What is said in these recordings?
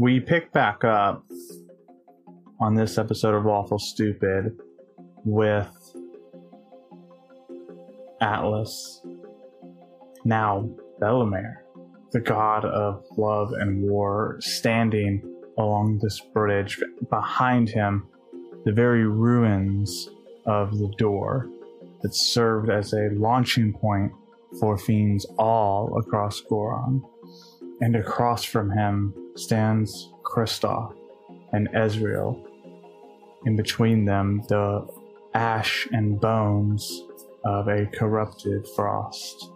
we pick back up on this episode of Lawful Stupid with Atlas, now Bellamere, the god of love and war, standing along this bridge. Behind him, the very ruins of the door that served as a launching point for fiends all across Goron. And across from him stands Kristoff and Ezreal. In between them, the ash and bones of a corrupted frost.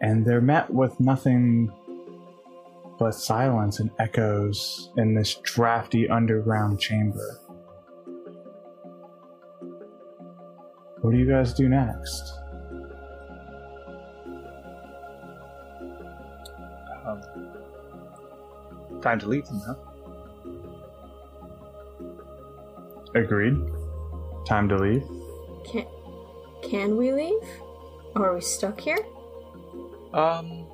And they're met with nothing but silence and echoes in this drafty underground chamber. What do you guys do next? Time to leave them, huh? Agreed. Time to leave. Can can we leave? Or are we stuck here? Um,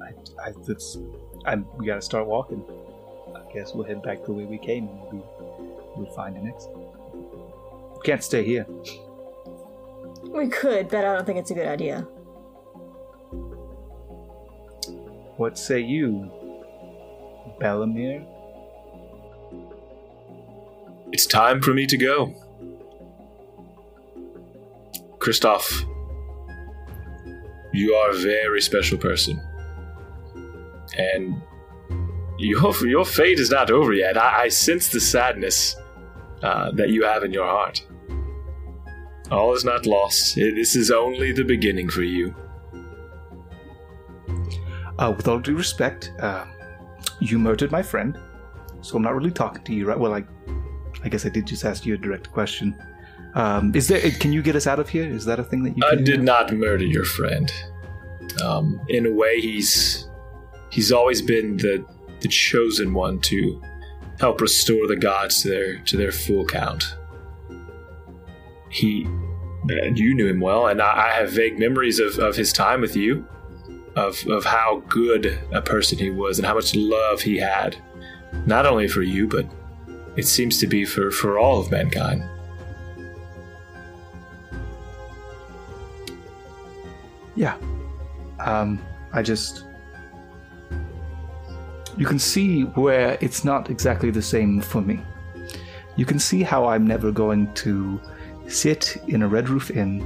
I, I, that's, I, we gotta start walking. I guess we'll head back the way we came. and Maybe we'll find an exit. Can't stay here. We could, but I don't think it's a good idea. What say you, Bellamere? It's time for me to go. Kristoff, you are a very special person. And your, your fate is not over yet. I, I sense the sadness uh, that you have in your heart. All is not lost. This is only the beginning for you. Uh, with all due respect, uh, you murdered my friend, so I'm not really talking to you, right? Well, I, I guess I did just ask you a direct question. Um, is there? Can you get us out of here? Is that a thing that you? I did do? not murder your friend. Um, in a way, he's he's always been the the chosen one to help restore the gods to their to their full count. He, and you knew him well, and I, I have vague memories of, of his time with you, of of how good a person he was, and how much love he had, not only for you, but it seems to be for for all of mankind. Yeah. Um, I just. You can see where it's not exactly the same for me. You can see how I'm never going to sit in a Red Roof Inn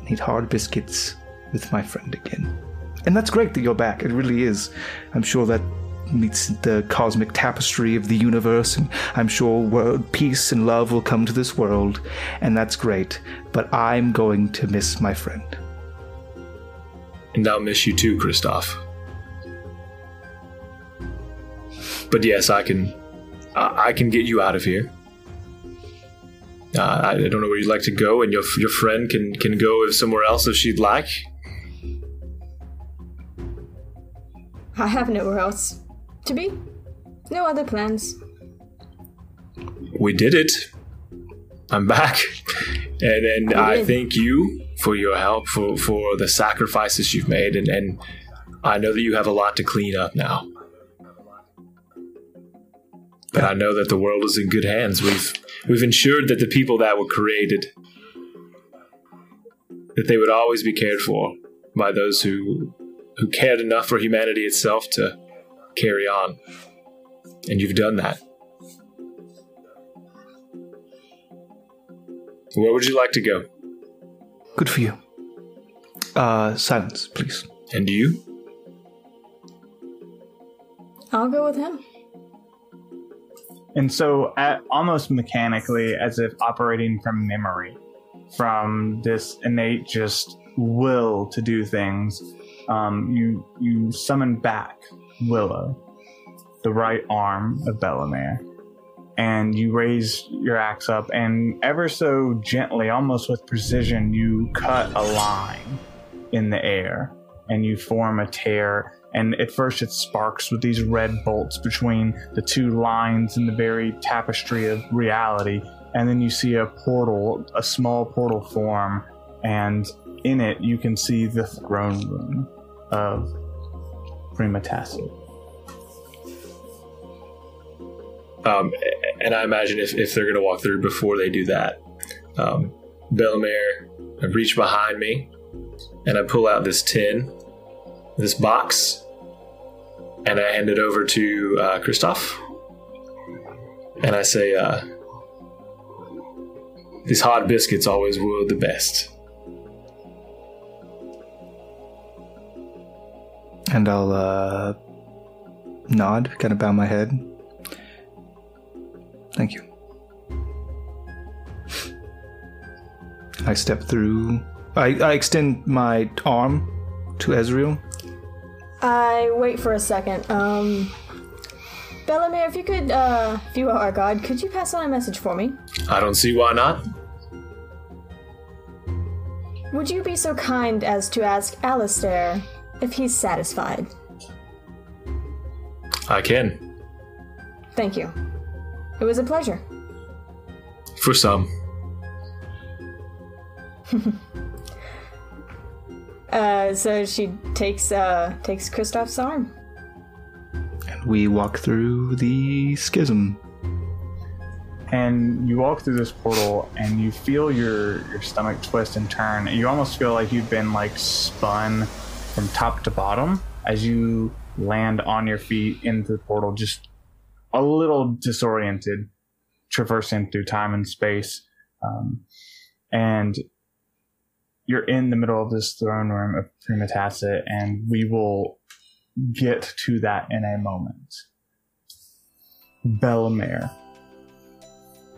and eat hard biscuits with my friend again. And that's great that you're back. It really is. I'm sure that meets the cosmic tapestry of the universe, and I'm sure world peace and love will come to this world, and that's great. But I'm going to miss my friend. And I'll miss you too, Kristoff. But yes, I can, I can get you out of here. Uh, I I don't know where you'd like to go, and your your friend can can go somewhere else if she'd like. I have nowhere else to be. No other plans. We did it. I'm back, and and I thank you for your help, for for the sacrifices you've made, and and I know that you have a lot to clean up now. But I know that the world is in good hands. We've we've ensured that the people that were created that they would always be cared for by those who who cared enough for humanity itself to carry on. And you've done that. Where would you like to go? Good for you. Uh, silence, please. And you? I'll go with him. And so, at, almost mechanically, as if operating from memory, from this innate just will to do things, um, you you summon back Willow, the right arm of Bellamere, and you raise your axe up, and ever so gently, almost with precision, you cut a line in the air, and you form a tear and at first it sparks with these red bolts between the two lines in the very tapestry of reality and then you see a portal a small portal form and in it, you can see the throne room of Prima Tassi. Um, and I imagine if, if they're going to walk through before they do that, um, Bellamere, I reach behind me and I pull out this tin, this box, and I hand it over to uh, Kristoff. And I say, uh, These hard biscuits always were the best. And I'll uh, nod, kind of bow my head. Thank you. I step through. I, I extend my arm to Ezreal. I wait for a second. Um, Bellamere, if you could, uh, if you are our god, could you pass on a message for me? I don't see why not. Would you be so kind as to ask Alistair if he's satisfied? I can. Thank you. It was a pleasure. For some. Uh, so she takes uh takes Kristoff's arm. And we walk through the schism. and you walk through this portal and you feel your your stomach twist and turn you almost feel like you've been like spun from top to bottom as you land on your feet into the portal just a little disoriented traversing through time and space um, and you're in the middle of this throne room of Prima Tacit, and we will get to that in a moment. Bellamere.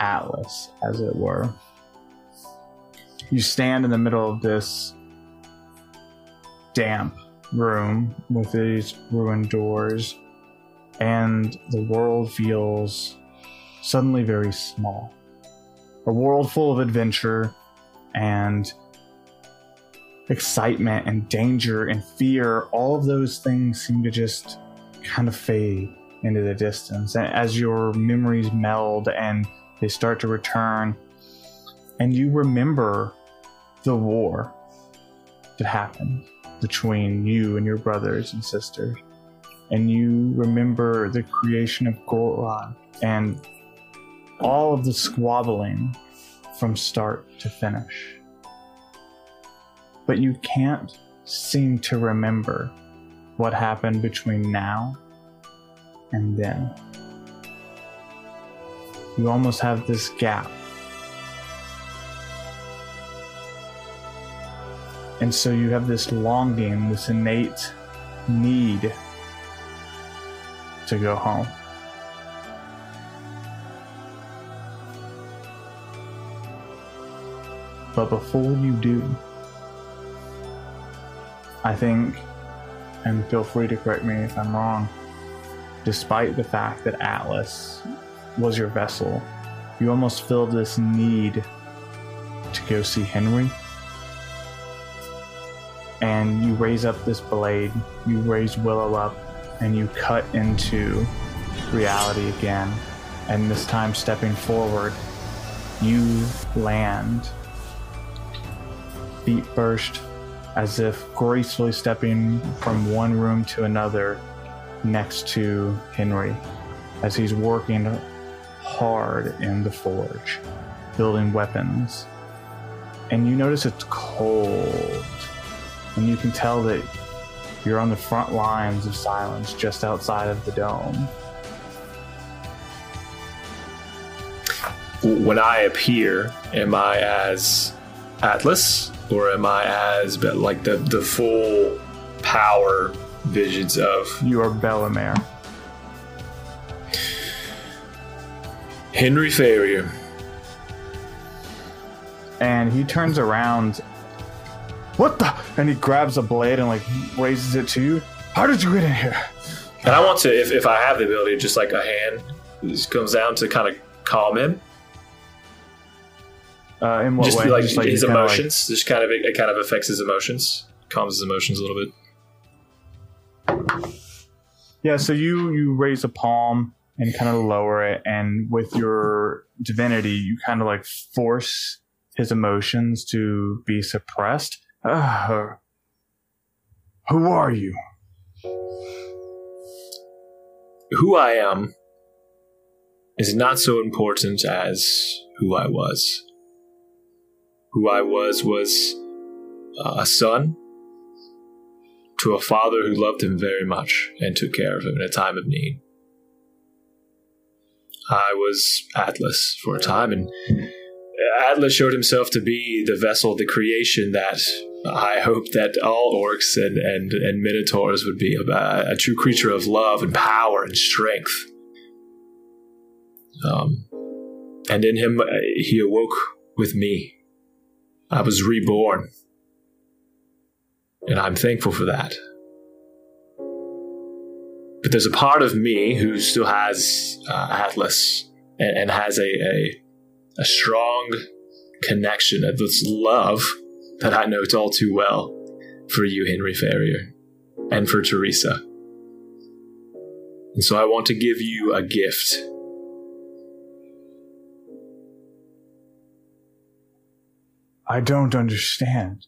Atlas, as it were. You stand in the middle of this damp room with these ruined doors, and the world feels suddenly very small. A world full of adventure and excitement and danger and fear, all of those things seem to just kind of fade into the distance. And as your memories meld and they start to return, and you remember the war that happened between you and your brothers and sisters, and you remember the creation of Goron and all of the squabbling from start to finish. But you can't seem to remember what happened between now and then you almost have this gap. And so you have this longing, this innate need to go home. But before you do, I think, and feel free to correct me if I'm wrong, despite the fact that Atlas was your vessel, you almost feel this need to go see Henry. And you raise up this blade, you raise Willow up, and you cut into reality again. And this time, stepping forward, you land feet first, as if gracefully stepping from one room to another next to Henry as he's working hard in the forge, building weapons. And you notice it's cold. And you can tell that you're on the front lines of silence just outside of the dome. When I appear, am I as Atlas or am I as be- like the the full power visions of You are Bellamere. Henry Farrier? And he turns around. What the? And he grabs a blade and like raises it to you. How did you get in here? And I want to, if, if I have the ability, just like a hand, this comes down to kind of calm him. Uh, in what just way? be like Just his you kinda, like- emotions. just kind of it kind of affects his emotions, calms his emotions a little bit. Yeah, so you you raise a palm and kind of lower it, and with your divinity, you kind of like force his emotions to be suppressed, Uh, who are you? Who I am is not so important as who I was. Who I was was uh, a son to a father who loved him very much and took care of him in a time of need. I was Atlas for a time, and Atlas showed himself to be the vessel, the creation that I hoped that all orcs and, and, and minotaurs would be a, a true creature of love and power and strength. Um, and in him, uh, he awoke with me. I was reborn. And I'm thankful for that. But there's a part of me who still has uh, Atlas and, and has a, a, a strong connection this love that I know it all too well for you, Henry Ferrier, and for Teresa. And so I want to give you a gift. I don't understand.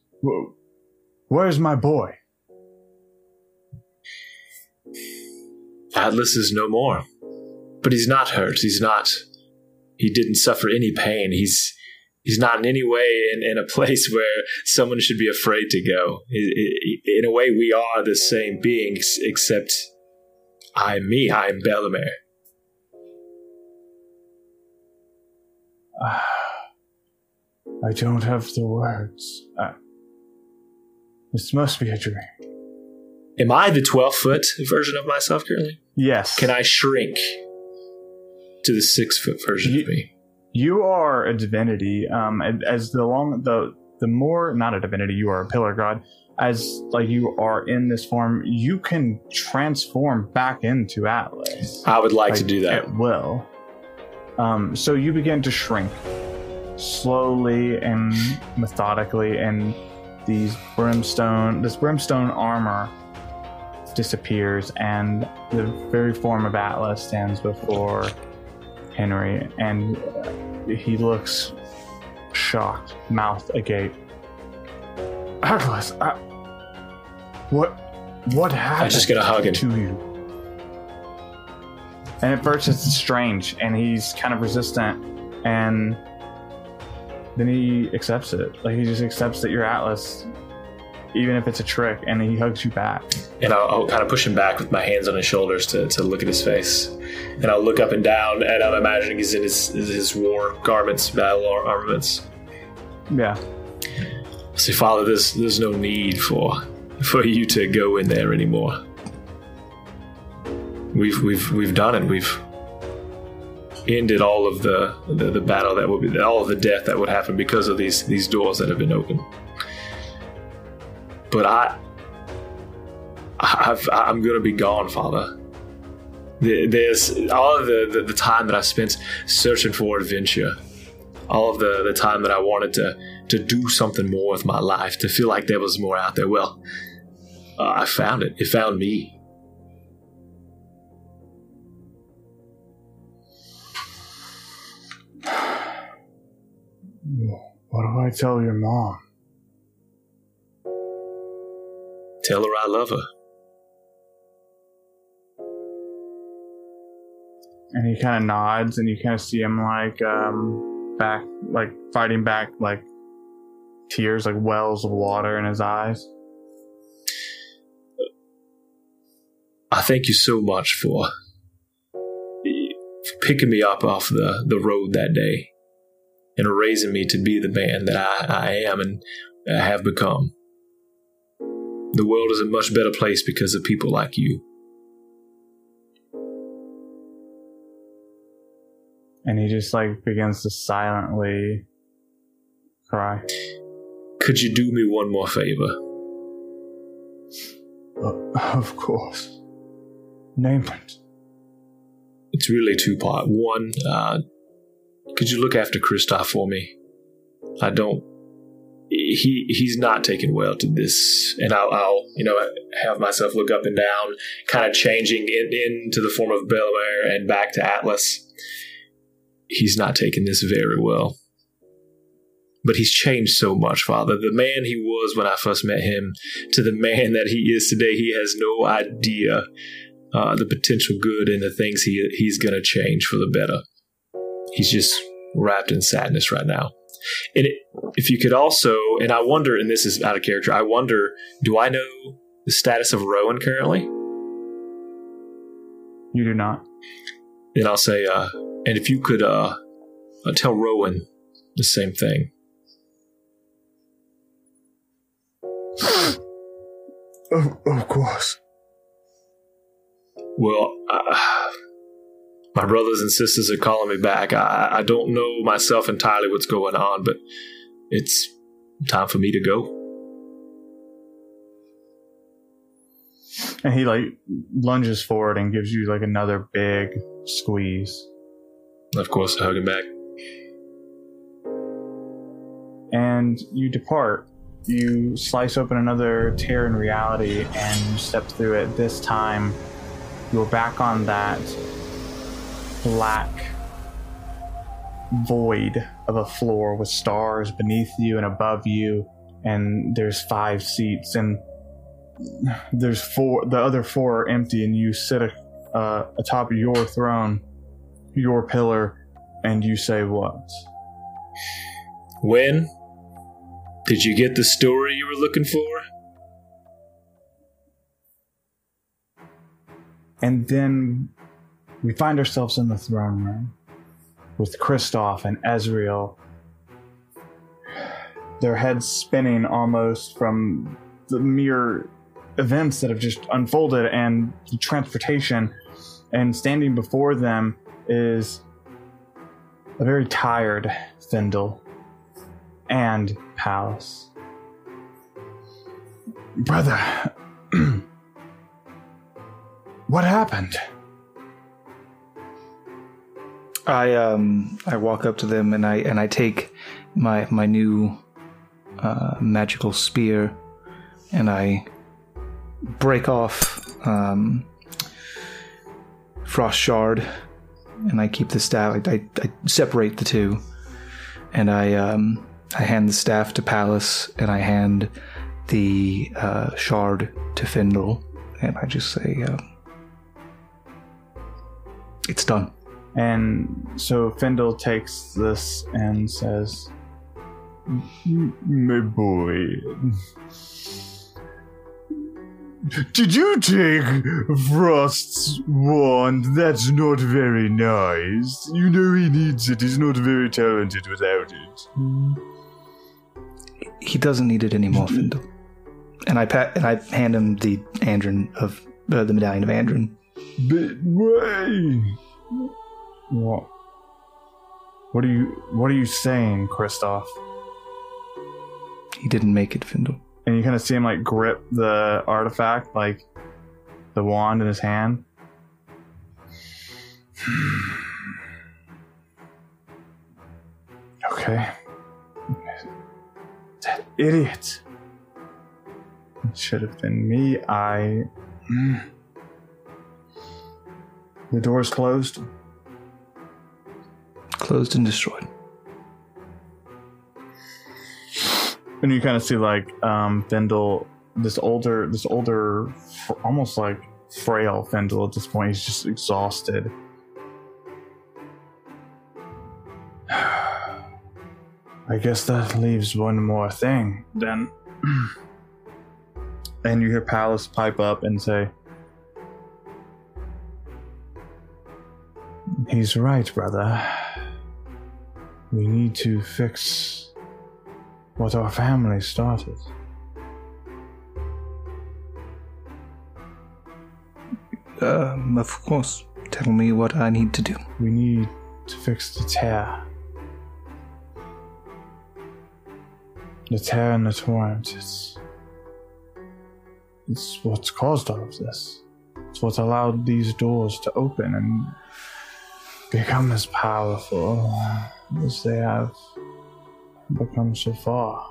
Where's my boy? Atlas is no more. But he's not hurt. He's not. He didn't suffer any pain. He's he's not in any way in, in a place where someone should be afraid to go. In a way, we are the same beings, except I'm me. I'm Bellamere. I don't have the words. Uh, this must be a dream. Am I the 12 foot version of myself currently? Yes. Can I shrink to the six foot version you, of me? You are a divinity. Um, as the long the the more not a divinity, you are a pillar god. As like you are in this form, you can transform back into Atlas. I would like, like to do that. At will. Um, so you begin to shrink slowly and methodically, and these brimstone, this brimstone armor disappears, and the very form of Atlas stands before Henry, and he looks shocked, mouth agape. Atlas, I, what, what happened? I'm just gonna hug him to you. And at first, it's strange, and he's kind of resistant, and then he accepts it. Like he just accepts that you're Atlas, even if it's a trick, and he hugs you back. And I'll, I'll, kind of push him back with my hands on his shoulders to, to look at his face. And I'll look up and down, and I'm imagining he's in his, his war garments, battle armaments. Yeah. Say, Father, there's there's no need for for you to go in there anymore. We've we've we've done it. We've ended all of the, the, the battle that would be all of the death that would happen because of these these doors that have been opened. But I, I've, I'm going to be gone, Father. There's all of the, the, the time that I spent searching for adventure, all of the, the time that I wanted to to do something more with my life, to feel like there was more out there. Well, uh, I found it. It found me. What do I tell your mom? Tell her I love her. And he kind of nods, and you kind of see him like um, back, like fighting back, like tears, like wells of water in his eyes. I thank you so much for, picking me up off the, the road that day and raising me to be the man that I, I am and I have become. The world is a much better place because of people like you. And he just like begins to silently cry. Could you do me one more favor? Uh, of course. Name it. It's really two part. One, uh, could you look after Kristoff for me? I don't. He he's not taking well to this, and I'll, I'll you know have myself look up and down, kind of changing in, into the form of Bellamere and back to Atlas. He's not taking this very well. but he's changed so much, Father. The man he was when I first met him to the man that he is today, he has no idea uh, the potential good and the things he he's to change for the better. He's just wrapped in sadness right now. And it, if you could also, and I wonder, and this is out of character, I wonder, do I know the status of Rowan currently? You do not. And I'll say, uh, and if you could uh, uh, tell Rowan the same thing. Of, of course. Well, uh, my brothers and sisters are calling me back. I, I don't know myself entirely what's going on, but it's time for me to go. And he like lunges forward and gives you like another big squeeze. Of course, I hug him back. And you depart. You slice open another tear in reality and you step through it. This time, you're back on that black void of a floor with stars beneath you and above you. And there's five seats, and there's four. The other four are empty, and you sit uh, atop your throne, your pillar, and you say what? When did you get the story you were looking for? And then we find ourselves in the throne room with Kristoff and Ezreal, their heads spinning almost from the mere events that have just unfolded and the transportation. And standing before them is a very tired Findle and Palace. Brother, what happened? I um I walk up to them and I and I take my my new uh, magical spear and I break off um, frost shard and I keep the staff. I, I, separate the two and I um I hand the staff to Palace and I hand the uh, shard to Findle and I just say um, it's done. And so Findle takes this and says, My boy. Did you take Frost's wand? That's not very nice. You know he needs it. He's not very talented without it. He doesn't need it anymore, Findle. And I pa- and I hand him the Andron of uh, the medallion of Andron. But why? What? What are you what are you saying, Kristoff? He didn't make it, Findle. And you kind of see him like grip the artifact, like the wand in his hand. okay. That idiot. It should have been me. I. The door's closed. Closed and destroyed. and you kind of see like um Fendel, this older, this older, almost like frail Fendel at this point. He's just exhausted. I guess that leaves one more thing then. and you hear Palace pipe up and say, He's right, brother. We need to fix what our family started. Um, of course. Tell me what I need to do. We need to fix the tear. The tear in the torrent. It's, it's what's caused all of this. It's what allowed these doors to open and become as powerful as they have become so far.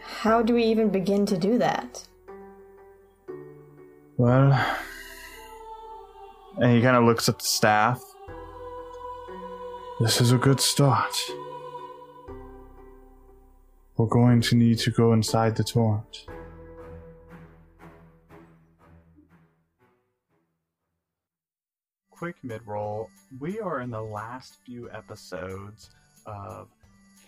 How do we even begin to do that? Well, and he kind of looks at the staff. This is a good start. We're going to need to go inside the torrent. Quick mid roll. We are in the last few episodes of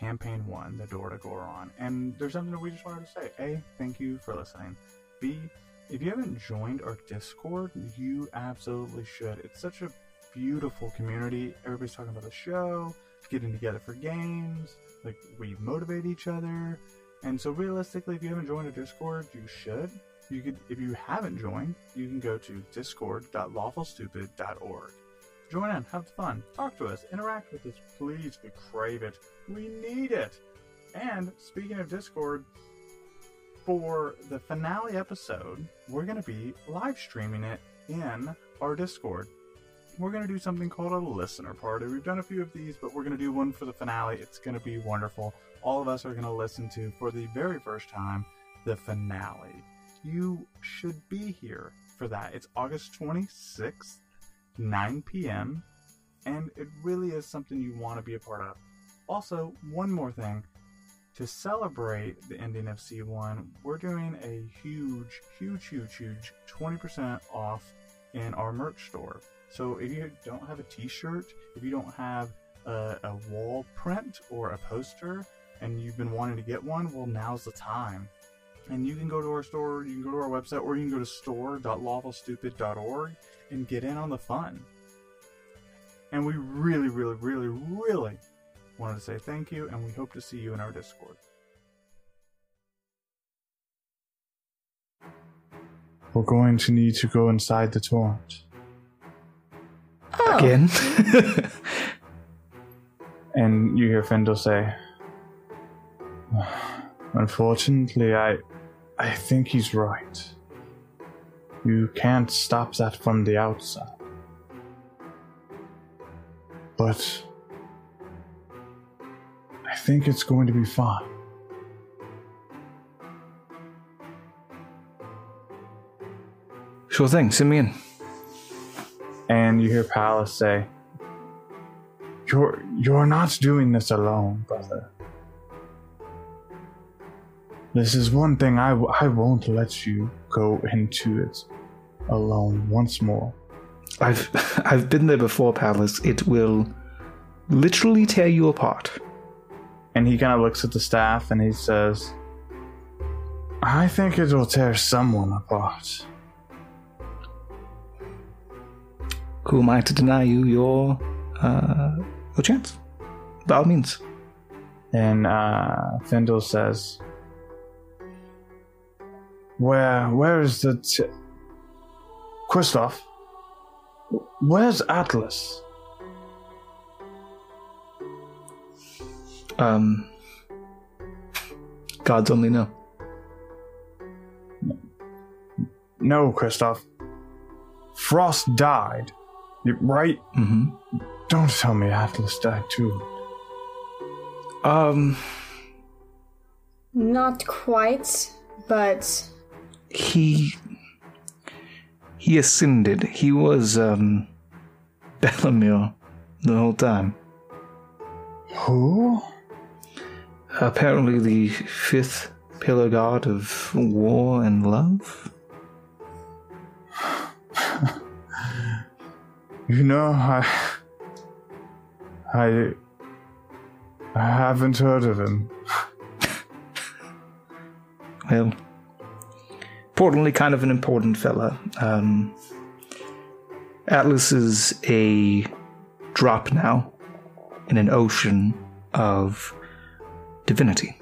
Campaign 1, The Door to Goron. And there's something that we just wanted to say. A, thank you for listening. B, if you haven't joined our Discord, you absolutely should. It's such a beautiful community. Everybody's talking about the show, getting together for games. Like, we motivate each other. And so, realistically, if you haven't joined our Discord, you should. You could, if you haven't joined, you can go to discord.lawfulstupid.org. Join in, have fun, talk to us, interact with us, please. We crave it. We need it. And speaking of Discord, for the finale episode, we're going to be live streaming it in our Discord. We're going to do something called a listener party. We've done a few of these, but we're going to do one for the finale. It's going to be wonderful. All of us are going to listen to, for the very first time, the finale. You should be here for that. It's August 26th, 9 p.m., and it really is something you want to be a part of. Also, one more thing. To celebrate the ending of C1, we're doing a huge, huge, huge, huge 20% off in our merch store. So if you don't have a t-shirt, if you don't have a, a wall print or a poster, and you've been wanting to get one, well, now's the time. And you can go to our store, you can go to our website, or you can go to store.lawfulstupid.org and get in on the fun. And we really, really, really, really wanted to say thank you, and we hope to see you in our Discord. We're going to need to go inside the torrent. Oh, Again? And you hear Fendel say, Unfortunately, I I think he's right. You can't stop that from the outside. But I think it's going to be fine. sure thing, send me in. And you hear Palace say, You're you're not doing this alone, brother. This is one thing I, w- I won't let you go into it alone once more. I've I've been there before, Palace. It will literally tear you apart. And he kind of looks at the staff and he says, I think it'll tear someone apart. Who am I to deny you your uh, your chance? By all means. And uh, Fendel says, Where, where is the. T- Kristoff? Where's Atlas? Um, gods only know. No, Kristoff. Frost died. You- Right? hmm Don't tell me Atlas died too. Um, not quite, but he he ascended. He was um Bellamir the whole time. Who? Apparently, the fifth pillar god of war and love. You know, I. I. I haven't heard of him. Well, importantly, kind of an important fella. Um, Atlas is a drop now in an ocean of divinity.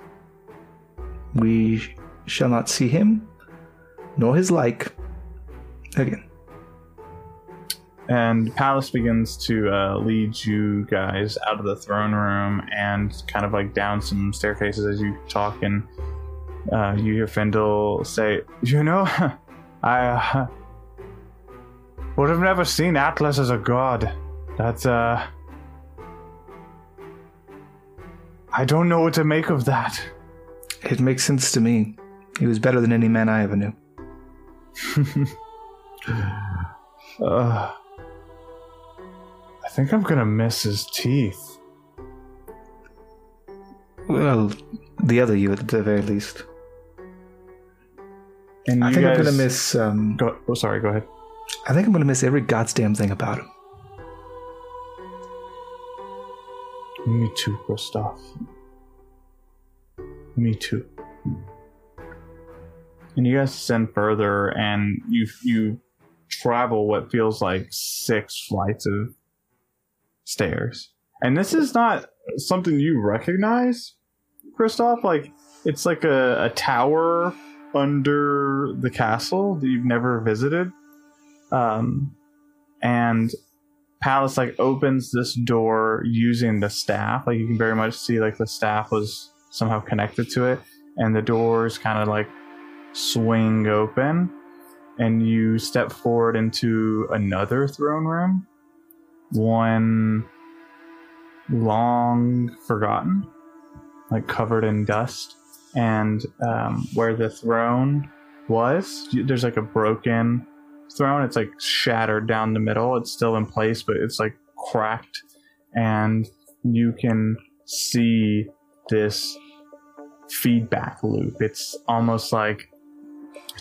We shall not see him, nor his like, again. And Palace begins to uh, lead you guys out of the throne room and kind of like down some staircases as you talk. And uh, you hear Fendel say, You know, I uh, would have never seen Atlas as a god. That's, uh. I don't know what to make of that. It makes sense to me. He was better than any man I ever knew. Uh, I think I'm gonna miss his teeth. Well, Well, the other you at the very least. And I think I'm gonna miss. Um, Go, oh, sorry. Go ahead. I think I'm gonna miss every goddamn thing about him. Me too, Gustav. Me too. And you guys ascend further, and you you travel what feels like six flights of stairs. And this is not something you recognize, Kristoff. Like it's like a, a tower under the castle that you've never visited. Um, and Palace like opens this door using the staff. Like you can very much see like the staff was somehow connected to it, and the doors kind of like swing open, and you step forward into another throne room, one long forgotten, like covered in dust, and um, where the throne was, there's like a broken throne. It's like shattered down the middle. It's still in place, but it's like cracked, and you can see this feedback loop. It's almost like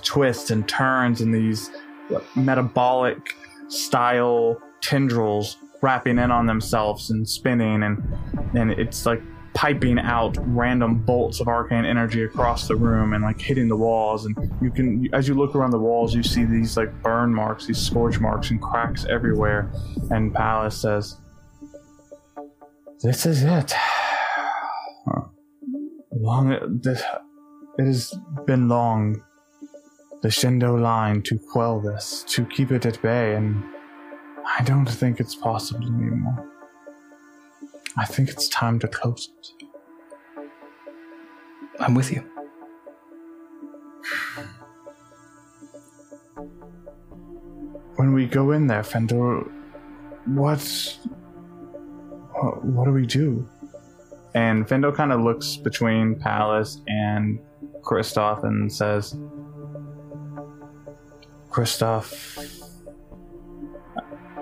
twists and turns and these metabolic style tendrils wrapping in on themselves and spinning and and it's like piping out random bolts of arcane energy across the room and like hitting the walls. And you can as you look around the walls you see these like burn marks these scorch marks and cracks everywhere. And palace says this is it. Long this, it has been long. The shindo line to quell this to keep it at bay and i don't think it's possible anymore i think it's time to close it I'm with you. when we go in there, Fendor, what, what, what do we do? And Fendo kind of looks between Palace and Kristoff and says, Kristoff,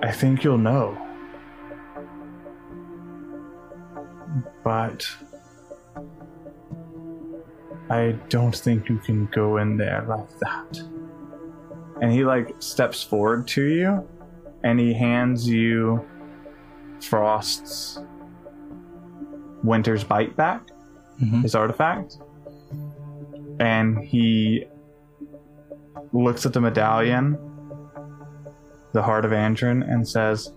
I think you'll know. But I don't think you can go in there like that and he like steps forward to you and he hands you frost's winter's bite back Mhm. his artifact and he looks at the medallion the heart of andrin and says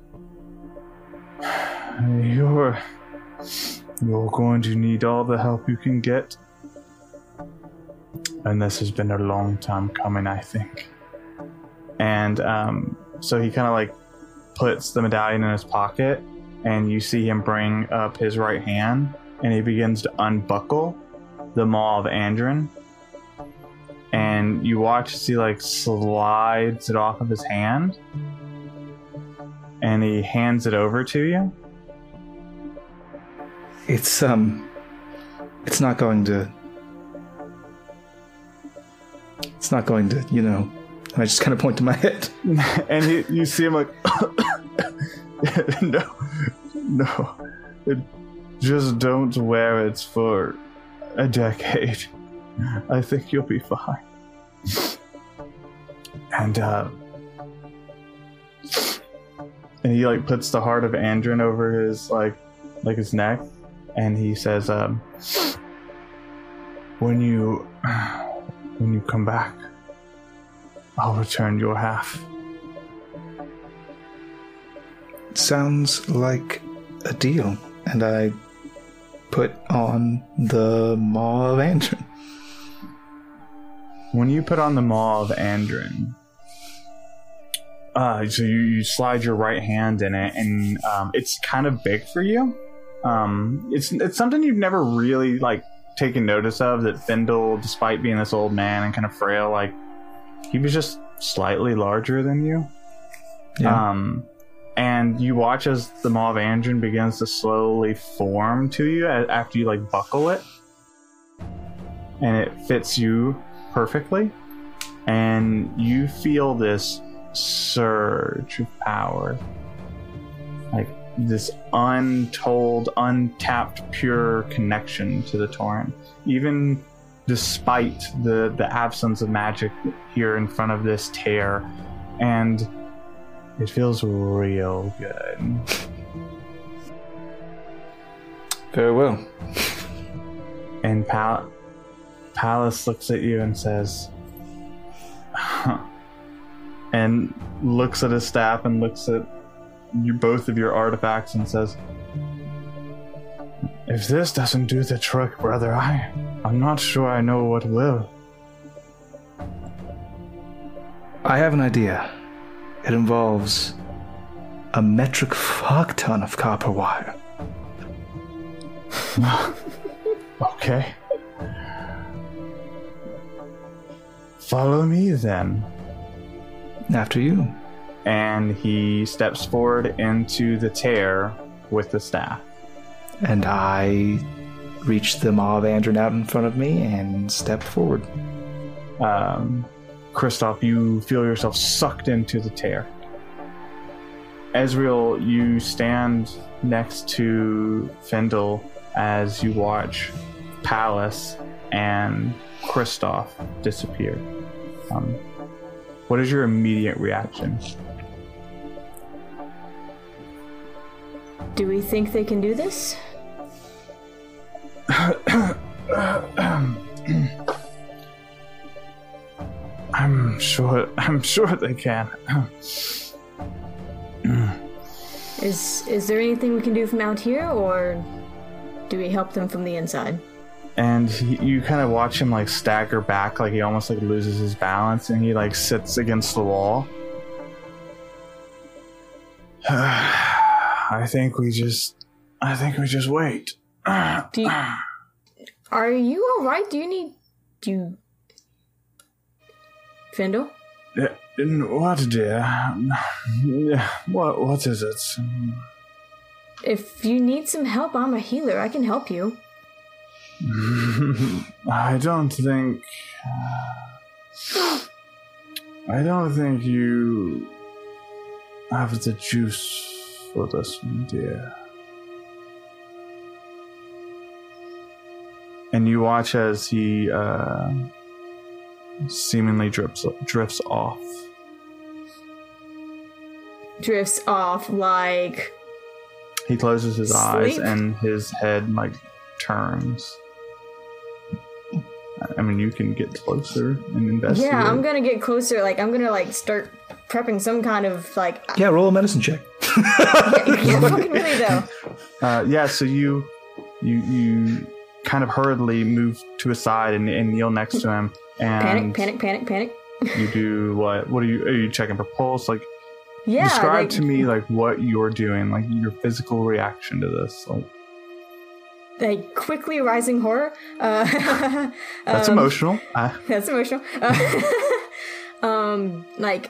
you're you're going to need all the help you can get. And this has been a long time coming i think. And um, so he kind of like puts the medallion in his pocket and you see him bring up his right hand and he begins to unbuckle the maw of andrin and you watch as he like slides it off of his hand and he hands it over to you It's um, it's not going to. It's not going to, you know. I just kind of point to my head. and he, you see him like no no it, just don't wear it for a decade i think you'll be fine and uh and he like puts the heart of andrin over his like like his neck and he says um when you when you come back i'll return your half Sounds like a deal. And I put on the Maw of Andrin. When you put on the Maw of Andrin, uh, so you, you slide your right hand in it, and um, it's kind of big for you. Um, it's it's something you've never really like taken notice of. That Findle, despite being this old man and kind of frail, like he was just slightly larger than you. Yeah. Um, and you watch as the Maw of Andrin begins to slowly form to you after you like buckle it, and it fits you perfectly, and you feel this surge of power, like this untold, untapped, pure connection to the Torrent. Even despite the, the absence of magic here in front of this tear. And it feels real good. Very well. And Pal- Palace looks at you and says, and looks at his staff and looks at you both of your artifacts and says, "If this doesn't do the trick, brother, I I'm not sure I know what will." I have an idea. It involves a metric fuck ton of copper wire. Okay. Follow me then. After you. And he steps forward into the tear with the staff. And I reach the Maw of Andron out in front of me and step forward. um, Kristoff, you feel yourself sucked into the tear. Ezreal, you stand next to Fendel as you watch Palace and Kristoff disappear. Um, what is your immediate reaction? Do we think they can do this? I'm sure. I'm sure they can. Is is there anything we can do from out here, or do we help them from the inside? and he, you kind of watch him like stagger back like he almost like loses his balance and he like sits against the wall i think we just i think we just wait Do you, are you all right? Do you need do you Findle? Yeah, what dear what what is it If you need some help, I'm a healer. I can help you. i don't think i don't think you have the juice for this one dear and you watch as he uh, seemingly drips drifts off. Drifts off like He closes his eyes and his head like turns. I mean, you can get closer and investigate. Yeah, I'm gonna get closer. Like I'm gonna like start prepping some kind of like Yeah, roll a medicine check. Yeah, fucking. Uh, yeah, so you you you kind of hurriedly move to a side and, and kneel next to him, and Panic, panic, panic, panic. you do what? What are you? Are you checking for pulse? Like, Yeah. describe like, to me like what you're doing, like your physical reaction to this. Like, like quickly rising horror. Uh, that's um, emotional. That's emotional. Uh, um, like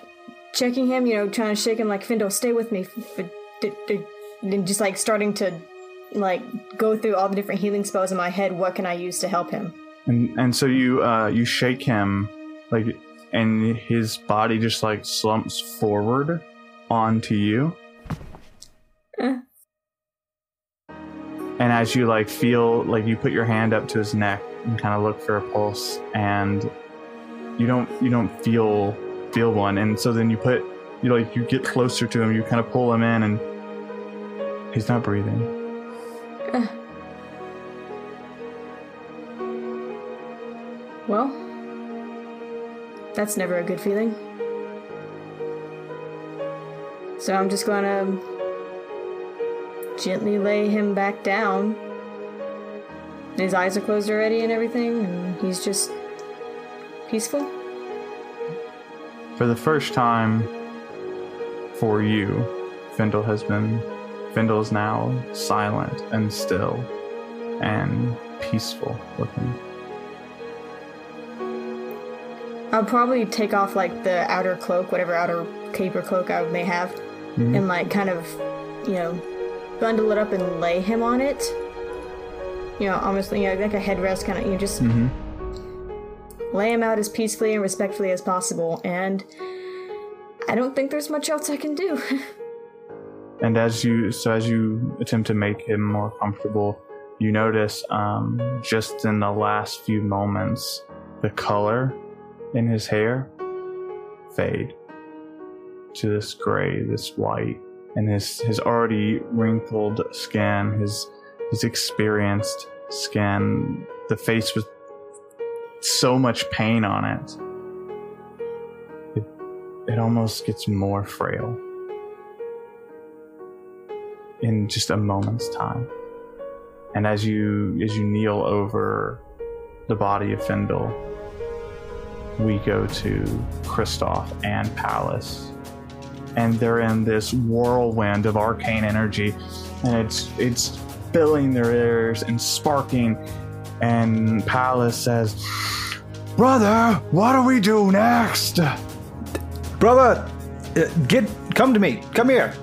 checking him, you know, trying to shake him, like Findo, stay with me, f- f- d- d- and just like starting to like go through all the different healing spells in my head. What can I use to help him? and and so you uh you shake him like and his body just like slumps forward onto you Eh. and as you like feel like you put your hand up to his neck and kind of look for a pulse and you don't you don't feel feel one and so then you put you like you get closer to him you kind of pull him in and he's not breathing Well, that's never a good feeling. So I'm just gonna gently lay him back down. His eyes are closed already and everything, and he's just peaceful. For the first time for you, Findle has been. Findle is now silent and still and peaceful looking. I'll probably take off like the outer cloak, whatever outer cape or cloak I may have, and like kind of, you know, bundle it up and lay him on it. You know, almost you know, like a headrest kind of. You know, just Mhm. Lay him out as peacefully and respectfully as possible. And I don't think there's much else I can do. And as you so as you attempt to make him more comfortable, you notice um, just in the last few moments the color in his hair fade to this gray, this white, and his his already wrinkled skin, his his experienced skin, the face with so much pain on it. It, it almost gets more frail in just a moment's time. And as you as you kneel over the body of Findle, we go to Kristoff and Palace. And they're in this whirlwind of arcane energy, and it's it's filling their ears and sparking. And Palace says, Brother, what do we do next? Brother, uh, get come to me. Come here.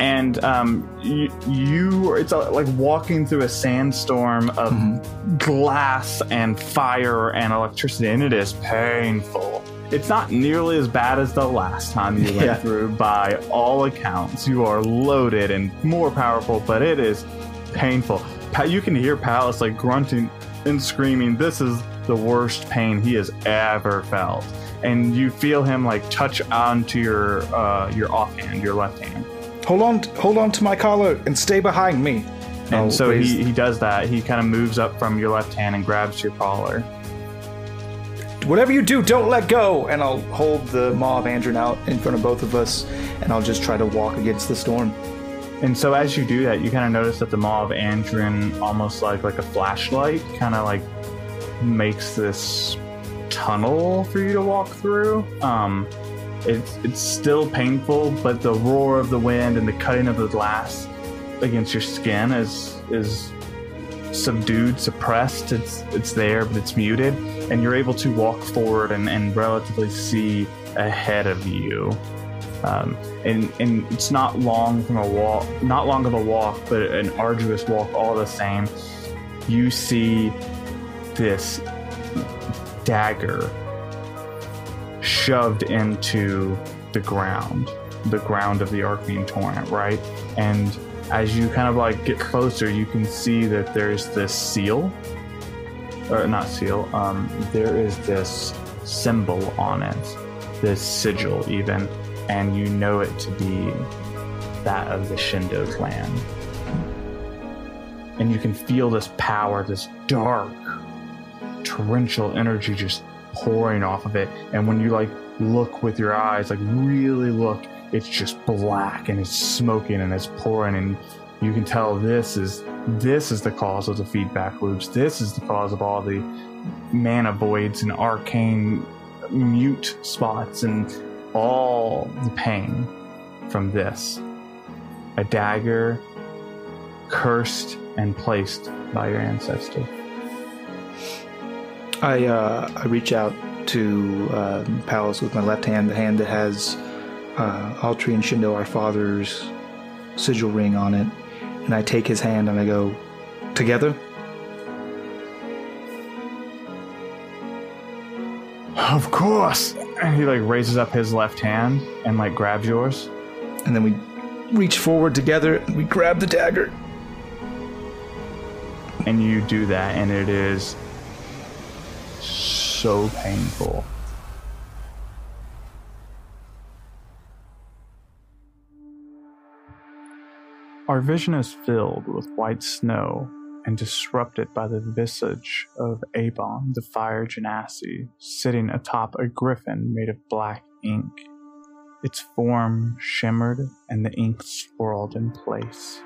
and um, you, you it's uh, like walking through a sandstorm of glass and fire and electricity, and it is painful. It's not nearly as bad as the last time you went Yeah. through. By all accounts, you are loaded and more powerful, but it is painful. You can hear Palace like grunting and screaming. This is the worst pain he has ever felt, and you feel him like touch onto your uh, your offhand, your left hand. Hold on, hold on to my collar and stay behind me. And I'll so raise- he, he does that. He kind of moves up from your left hand and grabs your collar. whatever you do, don't let go. And I'll hold the Maw of Andrin out in front of both of us, and I'll just try to walk against the storm. And so as you do that, you kind of notice that the Maw of Andrin, almost like like a flashlight, kind of like makes this tunnel for you to walk through. Um, it's it's still painful, but the roar of the wind and the cutting of the glass against your skin is is subdued, suppressed. It's it's there, but it's muted, and you're able to walk forward and, and relatively see ahead of you. Um, and and it's not long from a walk, not long of a walk, but an arduous walk all the same. You see this dagger shoved into the ground, the ground of the Arcane Torrent, right? And as you kind of like get closer, you can see that there's this seal, or not seal. Um, there is this symbol on it, this sigil, even, and you know it to be that of the Shindo clan. And you can feel this power, this dark, torrential energy just pouring off of it. And when you like look with your eyes, like really look, it's just black and it's smoking and it's pouring and you can tell this is this is the cause of the feedback loops. This is the cause of all the mana voids and arcane mute spots and all the pain from this. A dagger cursed and placed by your ancestor. I uh, I reach out to um, Palace with my left hand, the hand that has uh, Altri and Shindo, our father's sigil ring on it, and I take his hand and I go, together. Of course. He like raises up his left hand and like grabs yours. And then we reach forward together and we grab the dagger. and you do that and it is so painful our vision is filled with white snow and disrupted by the visage of Avon, the fire genasi, sitting atop a griffin made of black ink. Its form shimmered and the ink swirled in place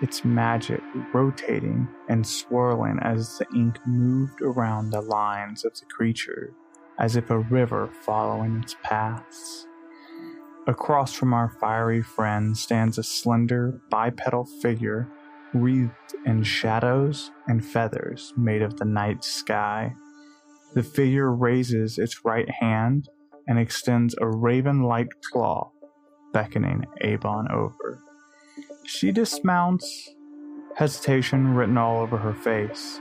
its magic rotating and swirling as the ink moved around the lines of the creature, as if a river following its paths. Across from our fiery friend stands a slender bipedal figure wreathed in shadows and feathers made of the night sky. The figure raises its right hand and extends a raven like claw, beckoning Avon over. She dismounts, hesitation written all over her face.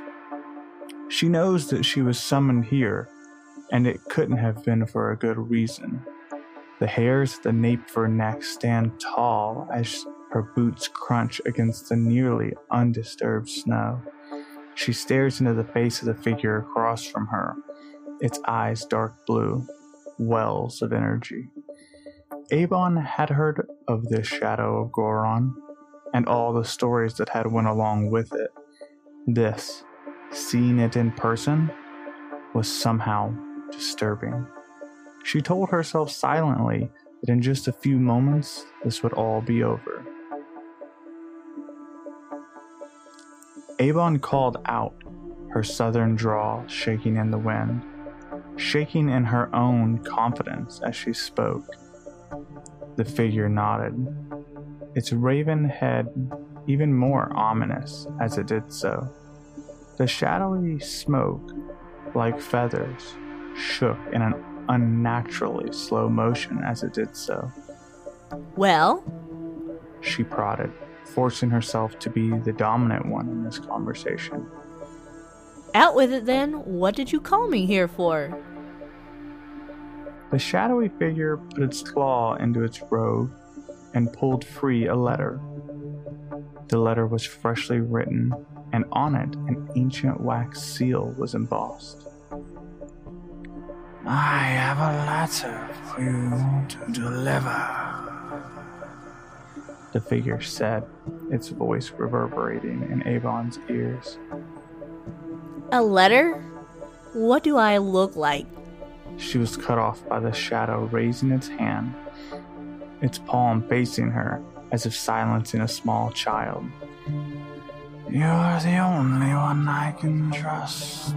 She knows that she was summoned here, and it couldn't have been for a good reason. The hairs at the nape of her neck stand tall as her boots crunch against the nearly undisturbed snow. She stares into the face of the figure across from her, its eyes dark blue, wells of energy. Avon had heard of this shadow of Goron and all the stories that had went along with it. This, seeing it in person, was somehow disturbing. She told herself silently that in just a few moments this would all be over. Avon called out, her southern drawl shaking in the wind, shaking in her own confidence as she spoke. The figure nodded, its raven head even more ominous as it did so. The shadowy smoke, like feathers, shook in an unnaturally slow motion as it did so. Well? She prodded, forcing herself to be the dominant one in this conversation. Out with it then. What did you call me here for? The shadowy figure put its claw into its robe and pulled free a letter. The letter was freshly written, and on it an ancient wax seal was embossed. I have a letter for you to deliver. The figure said, its voice reverberating in Avon's ears. A letter? What do I look like? She was cut off by the shadow raising its hand, its palm facing her as if silencing a small child. You're the only one I can trust.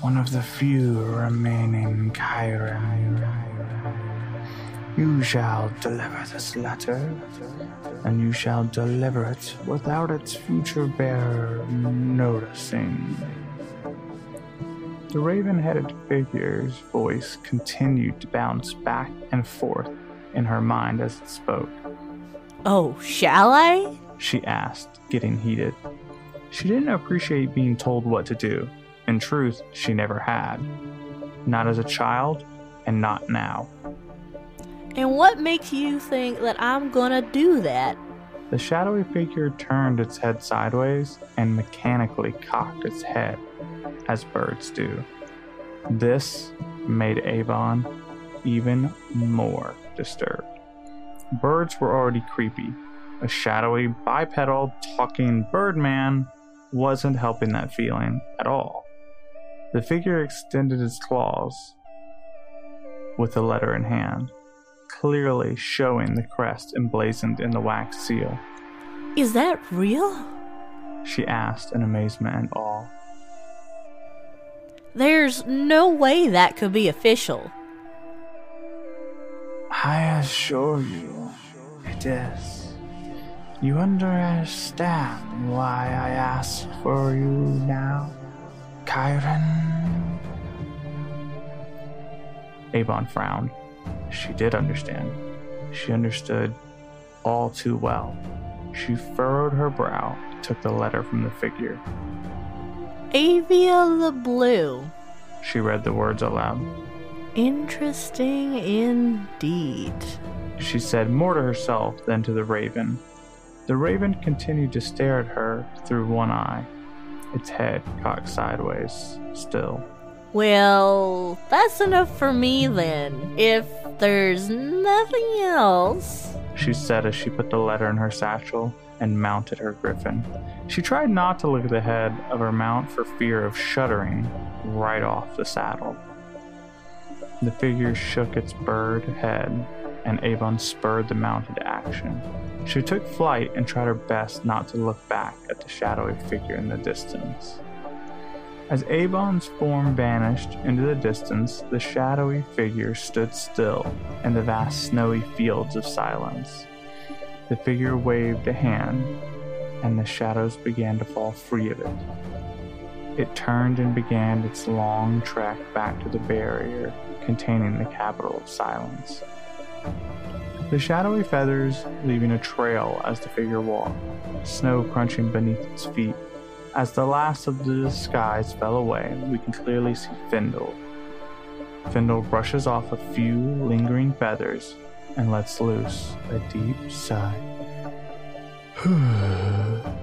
One of the few remaining Chiron. You shall deliver this letter, and you shall deliver it without its future bearer noticing. The raven headed figure's voice continued to bounce back and forth in her mind as it spoke. Oh, shall I? She asked, getting heated. She didn't appreciate being told what to do. In truth, she never had. Not as a child, and not now. And what makes you think that I'm gonna do that? The shadowy figure turned its head sideways and mechanically cocked its head, as birds do. This made Avon even more disturbed. Birds were already creepy. A shadowy, bipedal, talking birdman wasn't helping that feeling at all. The figure extended its claws with the letter in hand, clearly showing the crest emblazoned in the wax seal. Is that real? She asked in amazement and awe. There's no way that could be official. I assure you, it is. You understand why I ask for you now, Chiron? Avon frowned. She did understand. She understood all too well. She furrowed her brow, took the letter from the figure. Avia the Blue. She read the words aloud. Interesting indeed. She said more to herself than to the raven. The raven continued to stare at her through one eye, its head cocked sideways, still. Well, that's enough for me then. If there's nothing else. She said as she put the letter in her satchel and mounted her griffin. She tried not to look at the head of her mount for fear of shuddering right off the saddle. The figure shook its bird head, and Avon spurred the mount into action. She took flight and tried her best not to look back at the shadowy figure in the distance. As Avon's form vanished into the distance, the shadowy figure stood still in the vast snowy fields of silence. The figure waved a hand, and the shadows began to fall free of it. It turned and began its long trek back to the barrier containing the capital of silence. The shadowy feathers leaving a trail as the figure walked, snow crunching beneath its feet. As the last of the disguise fell away, we can clearly see Findle. Findle brushes off a few lingering feathers and lets loose a deep sigh.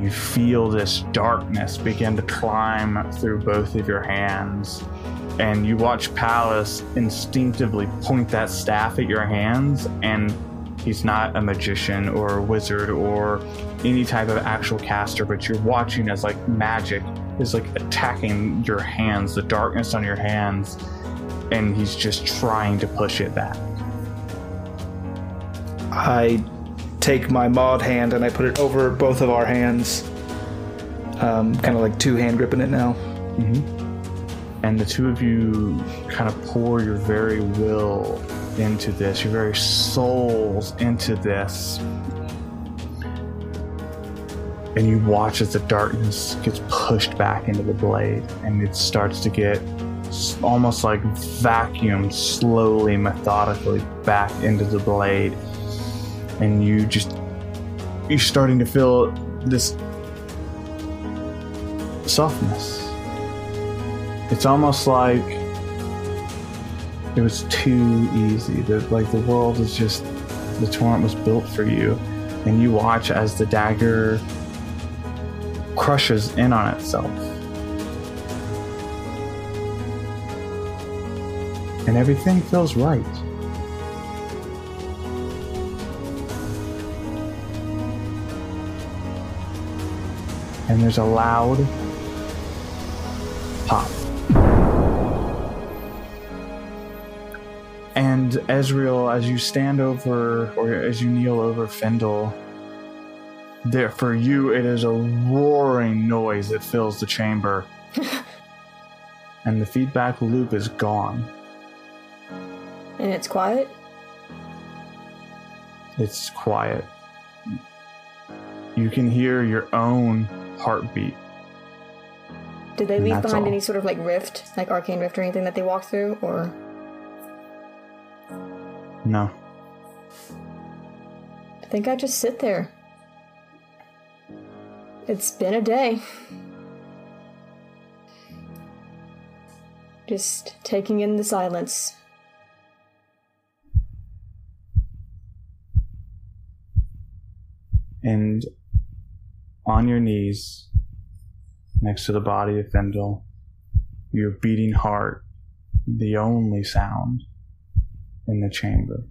You feel this darkness begin to climb through both of your hands, and you watch Palace instinctively point that staff at your hands, and he's not a magician or a wizard or any type of actual caster, but you're watching as like magic is like attacking your hands, the darkness on your hands, and he's just trying to push it back. I take my maud hand and I put it over both of our hands. Um, kind of like two hand gripping it now. And the two of you kind of pour your very will into this, your very souls into this. And you watch as the darkness gets pushed back into the blade, and it starts to get almost like vacuumed slowly, methodically back into the blade. And you just, you're starting to feel this softness. It's almost like it was too easy. That like the world is just the torrent was built for you, and you watch as the dagger crushes in on itself. And everything feels right. And there's a loud And Ezreal, as you stand over, or as you kneel over Fendel, there for you it is a roaring noise that fills the chamber, and the feedback loop is gone. And it's quiet. It's quiet. You can hear your own heartbeat. Did they leave behind all. any sort of like rift, like arcane rift or anything that they walked through, or No. I think I just sit there. It's been a day. Just taking in the silence. and on your knees next to the body of Fendel, your beating heart, the only sound in the chamber.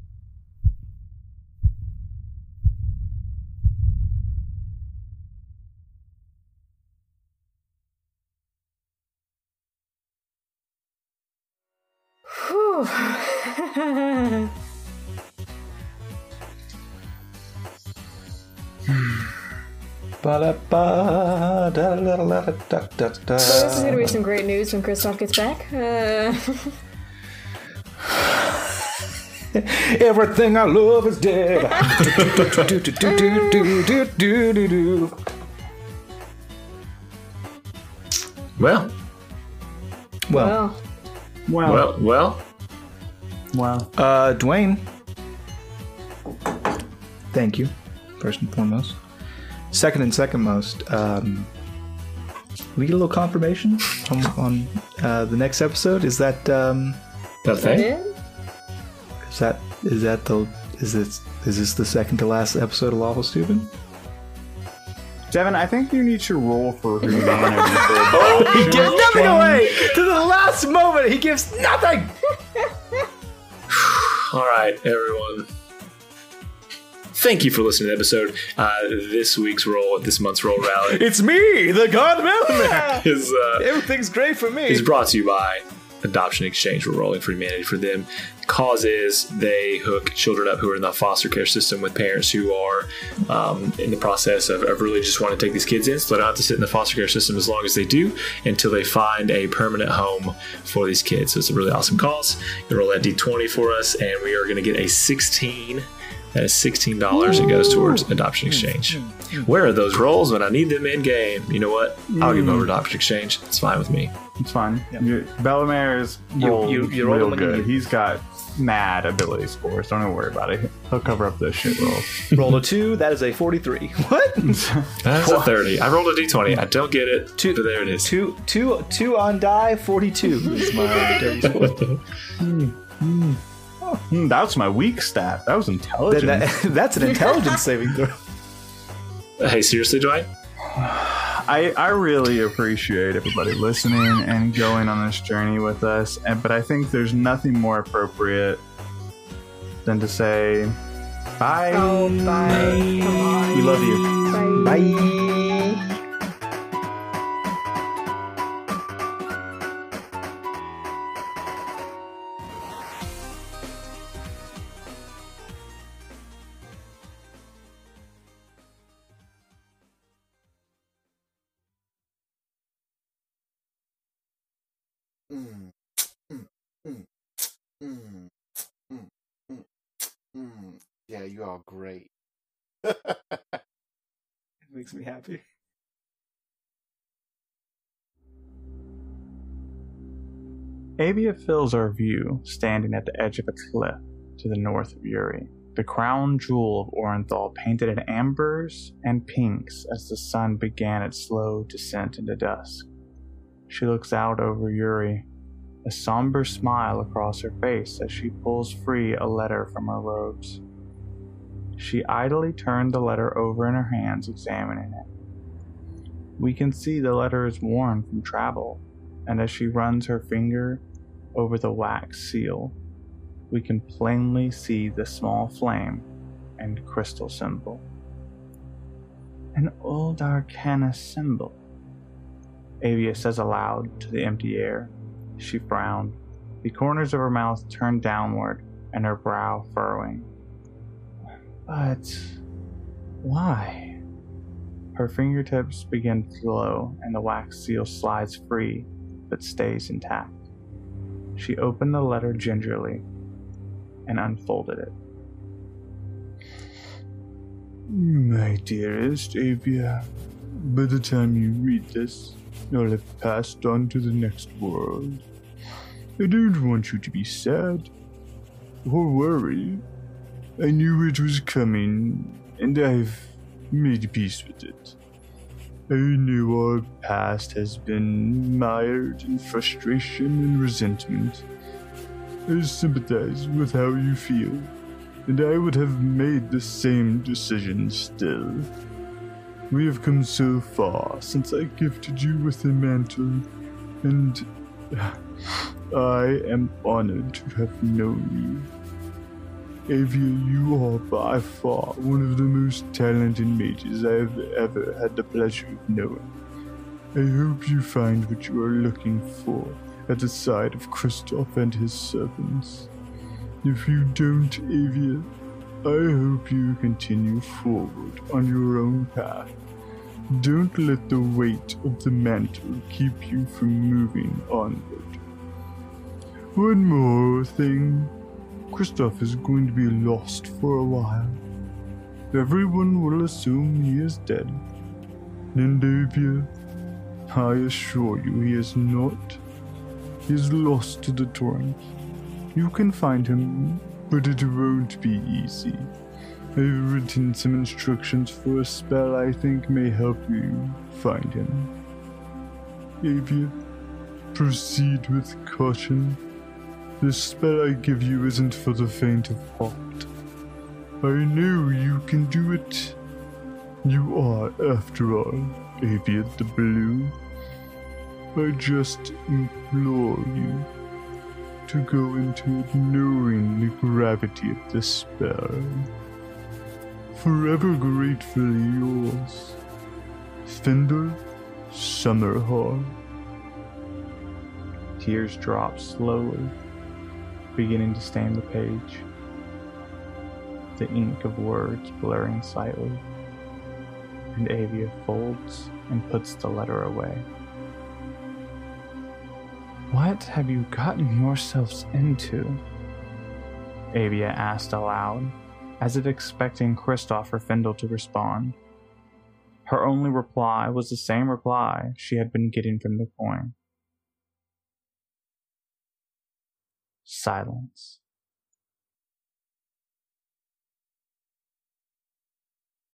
So this is gonna be some great news when Kristoff gets back. Uh, Everything I love is dead. well. Well. Well. Well. Well. Well. Uh, Dwayne. Thank you, first and foremost. Second and second most. Um, we get a little confirmation on, on uh, the next episode. Is that um, that thing? Did? is that is that the is this is this the second to last episode of Lawful Stupid? Devin, I think you need to roll for humanity. for He gives nothing change. away to the last moment. He gives nothing. All right, everyone. Thank you for listening to the episode. Uh, this week's roll, this month's roll rally It's me, the God Melman. is uh, Everything's great for me. is brought to you by Adoption Exchange. We're rolling for humanity for them. Cause is they hook children up who are in the foster care system with parents who are um, in the process of, of really just wanting to take these kids in, so they don't have to sit in the foster care system as long as they do until they find a permanent home for these kids. So it's a really awesome cause. You roll that d20 for us, and we are going to get a 16. That is sixteen dollars. It goes towards Adoption Exchange. Hmm, hmm, hmm, Where are those rolls when I need them in game? You know what? I'll give them over to Adoption Exchange. It's fine with me. It's fine. Yeah. You, Bellamere is You- you- you rolled real good. you- He's got mad ability scores. Don't even worry about it. He'll cover up those shit rolls. Roll a two. That is a forty-three. What? That's a 30. I rolled a d20. I don't get it, Two- but there it is. two, two, two on die. Forty-two is my dirty score. Hmm, that's my weak stat. That was Then intelligent. that, that's an intelligence saving throw. Hey, seriously, Dwight? I, I really appreciate everybody listening and going on this journey with us. And but I think there's nothing more appropriate than to say bye. Oh, bye. Come on. We love you. Bye. Bye. Great. It makes me happy. Avia fills our view, standing at the edge of a cliff to the north of Uri. The crown jewel of Orenthal painted in ambers and pinks as the sun began its slow descent into dusk. She looks out over Uri, a somber smile across her face as she pulls free a letter from her robes. She idly turned the letter over in her hands, examining it. We can see the letter is worn from travel, and as she runs her finger over the wax seal, we can plainly see the small flame and crystal symbol. An old arcana symbol, Avia says aloud to the empty air. She frowned, the corners of her mouth turned downward and her brow furrowing. But why? Her fingertips begin to glow and the wax seal slides free but stays intact. She opened the letter gingerly and unfolded it. My dearest Avia, by the time you read this, I'll have passed on to the next world. I don't want you to be sad or worried. I knew it was coming, and I've made peace with it. I know our past has been mired in frustration and resentment. I sympathize with how you feel, and I would have made the same decision still. We have come so far since I gifted you with the mantle, and I am honored to have known you. Avia, you are by far one of the most talented mages I have ever had the pleasure of knowing. I hope you find what you are looking for at the side of Kristoff and his servants. If you don't, Avia, I hope you continue forward on your own path. Don't let the weight of the mantle keep you from moving onward. One more thing. Kristoff is going to be lost for a while. Everyone will assume he is dead. And Avia, I assure you he is not. He is lost to the torrent. You can find him, but it won't be easy. I've written some instructions for a spell I think may help you find him. Avia, proceed with caution. The spell I give you isn't for the faint of heart. I know you can do it. You are, after all, Avia the Blue. I just implore you to go into it knowing the gravity of the spell. Forever gratefully yours, Findle Summerhall. Tears drop slowly, beginning to stain the page, the ink of words blurring slightly, and Avia folds and puts the letter away. What have you gotten yourselves into? Avia asked aloud, as if expecting Kristoff or Findle to respond. Her only reply was the same reply she had been getting from the coin. silence.